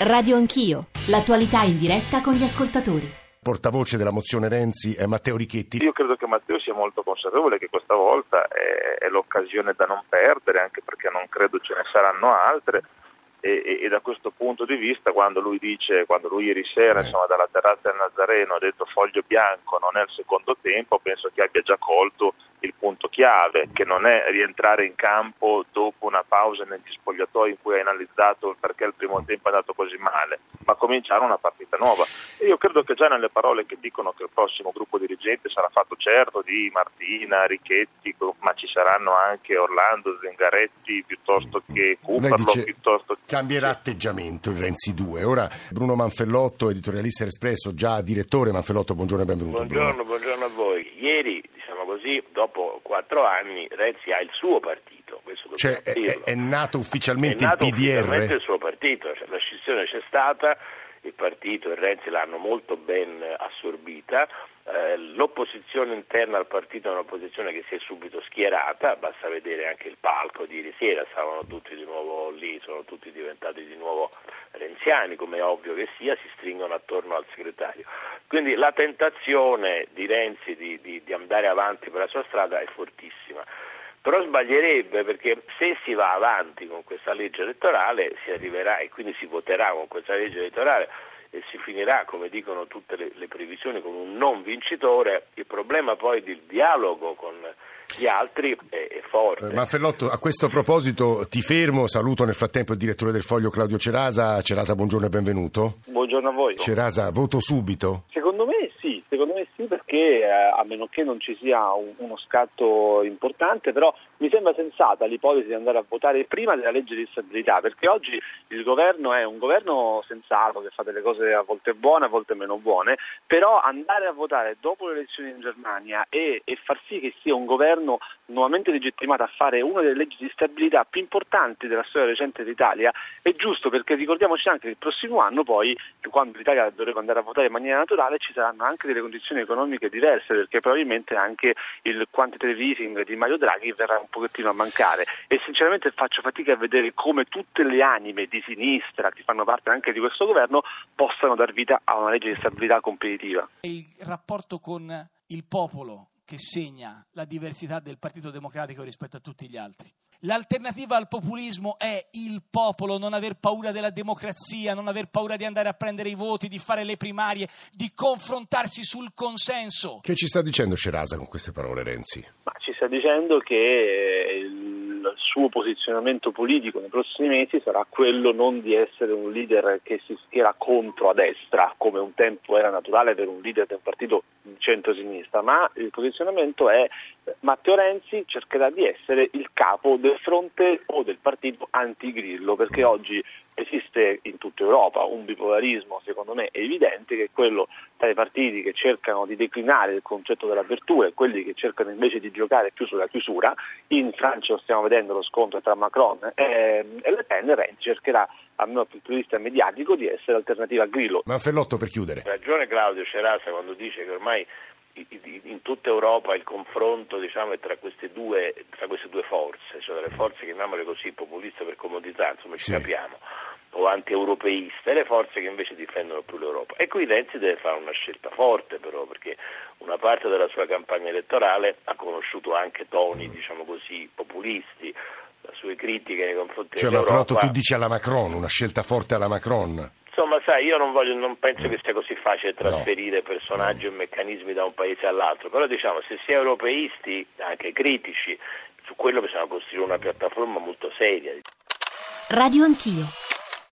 Radio Anch'io, l'attualità in diretta con gli ascoltatori. Portavoce della mozione Renzi è Matteo Richetti. Io credo che Matteo sia molto consapevole che questa volta è, è l'occasione da non perdere, anche perché non credo ce ne saranno altre. E, e, e, da questo punto di vista quando lui dice, quando lui ieri sera insomma, dalla terrazza del Nazareno ha detto foglio bianco non è il secondo tempo, penso che abbia già colto chiave, che non è rientrare in campo dopo una pausa negli spogliatoi in cui hai analizzato perché il primo tempo è andato così male, ma cominciare una partita nuova. E io credo che già nelle parole che dicono che il prossimo gruppo dirigente sarà fatto certo di Martina, Richetti, ma ci saranno anche Orlando, Zengaretti, piuttosto che Cooperlo, piuttosto che... Cambierà atteggiamento il Renzi 2. Ora Bruno Manfellotto, editorialista dell'Espresso, già direttore. Manfellotto, buongiorno e benvenuto. Buongiorno, Bruno. buongiorno a voi. Così dopo quattro anni Renzi ha il suo partito. Cioè è, è, nato ufficialmente è nato il PDR? ufficialmente il suo partito, cioè, la scissione c'è stata, il partito e Renzi l'hanno molto ben assorbita, eh, l'opposizione interna al partito è un'opposizione che si è subito schierata, basta vedere anche il palco di ieri sera, stavano tutti di nuovo lì, sono tutti diventati di nuovo renziani, come è ovvio che sia, si stringono attorno al segretario. Quindi la tentazione di Renzi di, di, di andare avanti per la sua strada è fortissima però sbaglierebbe perché se si va avanti con questa legge elettorale si arriverà e quindi si voterà con questa legge elettorale e si finirà, come dicono tutte le, le, previsioni, con un non vincitore, il problema poi del dialogo con gli altri è, è forte. Eh, Manfellotto, a questo proposito ti fermo, saluto nel frattempo il direttore del Foglio Claudio Cerasa. Cerasa, buongiorno e benvenuto. Buongiorno a voi. Cerasa, voto subito? Secondo me secondo me sì perché eh, a meno che non ci sia un, uno scatto importante, però mi sembra sensata l'ipotesi di andare a votare prima della legge di stabilità, perché oggi il governo è un governo sensato che fa delle cose a volte buone, a volte meno buone, però andare a votare dopo le elezioni in Germania e, e far sì che sia un governo nuovamente legittimato a fare una delle leggi di stabilità più importanti della storia recente d'Italia è giusto perché ricordiamoci anche che il prossimo anno poi, quando l'Italia dovrebbe andare a votare in maniera naturale, ci saranno anche delle condizioni economiche diverse perché probabilmente anche il quantitative easing di Mario Draghi verrà un pochettino a mancare e sinceramente faccio fatica a vedere come tutte le anime di sinistra che fanno parte anche di questo governo possano dar vita a una legge di stabilità competitiva. Il rapporto con il popolo che segna la diversità del Partito Democratico rispetto a tutti gli altri. L'alternativa al populismo è il popolo, non aver paura della democrazia, non aver paura di andare a prendere i voti, di fare le primarie, di confrontarsi sul consenso. Che ci sta dicendo Cerasa con queste parole Renzi? Ma ci sta dicendo che il suo posizionamento politico nei prossimi mesi sarà quello non di essere un leader che si schiera contro a destra, come un tempo era naturale per un leader del partito centro-sinistra, ma il posizionamento è Matteo Renzi cercherà di essere il capo del fronte o del partito anti-grillo, perché oggi esiste in tutta Europa un bipolarismo, secondo me evidente, che è quello tra i partiti che cercano di declinare il concetto dell'apertura e quelli che cercano invece di giocare più sulla chiusura. In Francia lo stiamo vedendo lo scontro tra Macron e, e Le Pen, Renzi cercherà almeno dal punto di vista mediatico di essere alternativa a Grillo. Manfellotto per chiudere. Ha ragione Claudio Cerasa quando dice che ormai in tutta Europa il confronto diciamo, è tra queste, due, tra queste due forze, cioè le forze chiamiamole così populiste per comodità, insomma ci sì. capiamo, o anti-europeiste, e le forze che invece difendono più l'Europa. E qui Renzi deve fare una scelta forte però, perché una parte della sua campagna elettorale ha conosciuto anche toni, diciamo così, populisti, le sue critiche nei confronti cioè, dell'Europa. Cioè, tu dici alla Macron, una scelta forte alla Macron. Insomma, sai, io non, voglio, non penso che sia così facile trasferire no. personaggi no. e meccanismi da un paese all'altro, però diciamo, se si è europeisti, anche critici, su quello bisogna costruire una piattaforma molto seria. Radio Anch'io.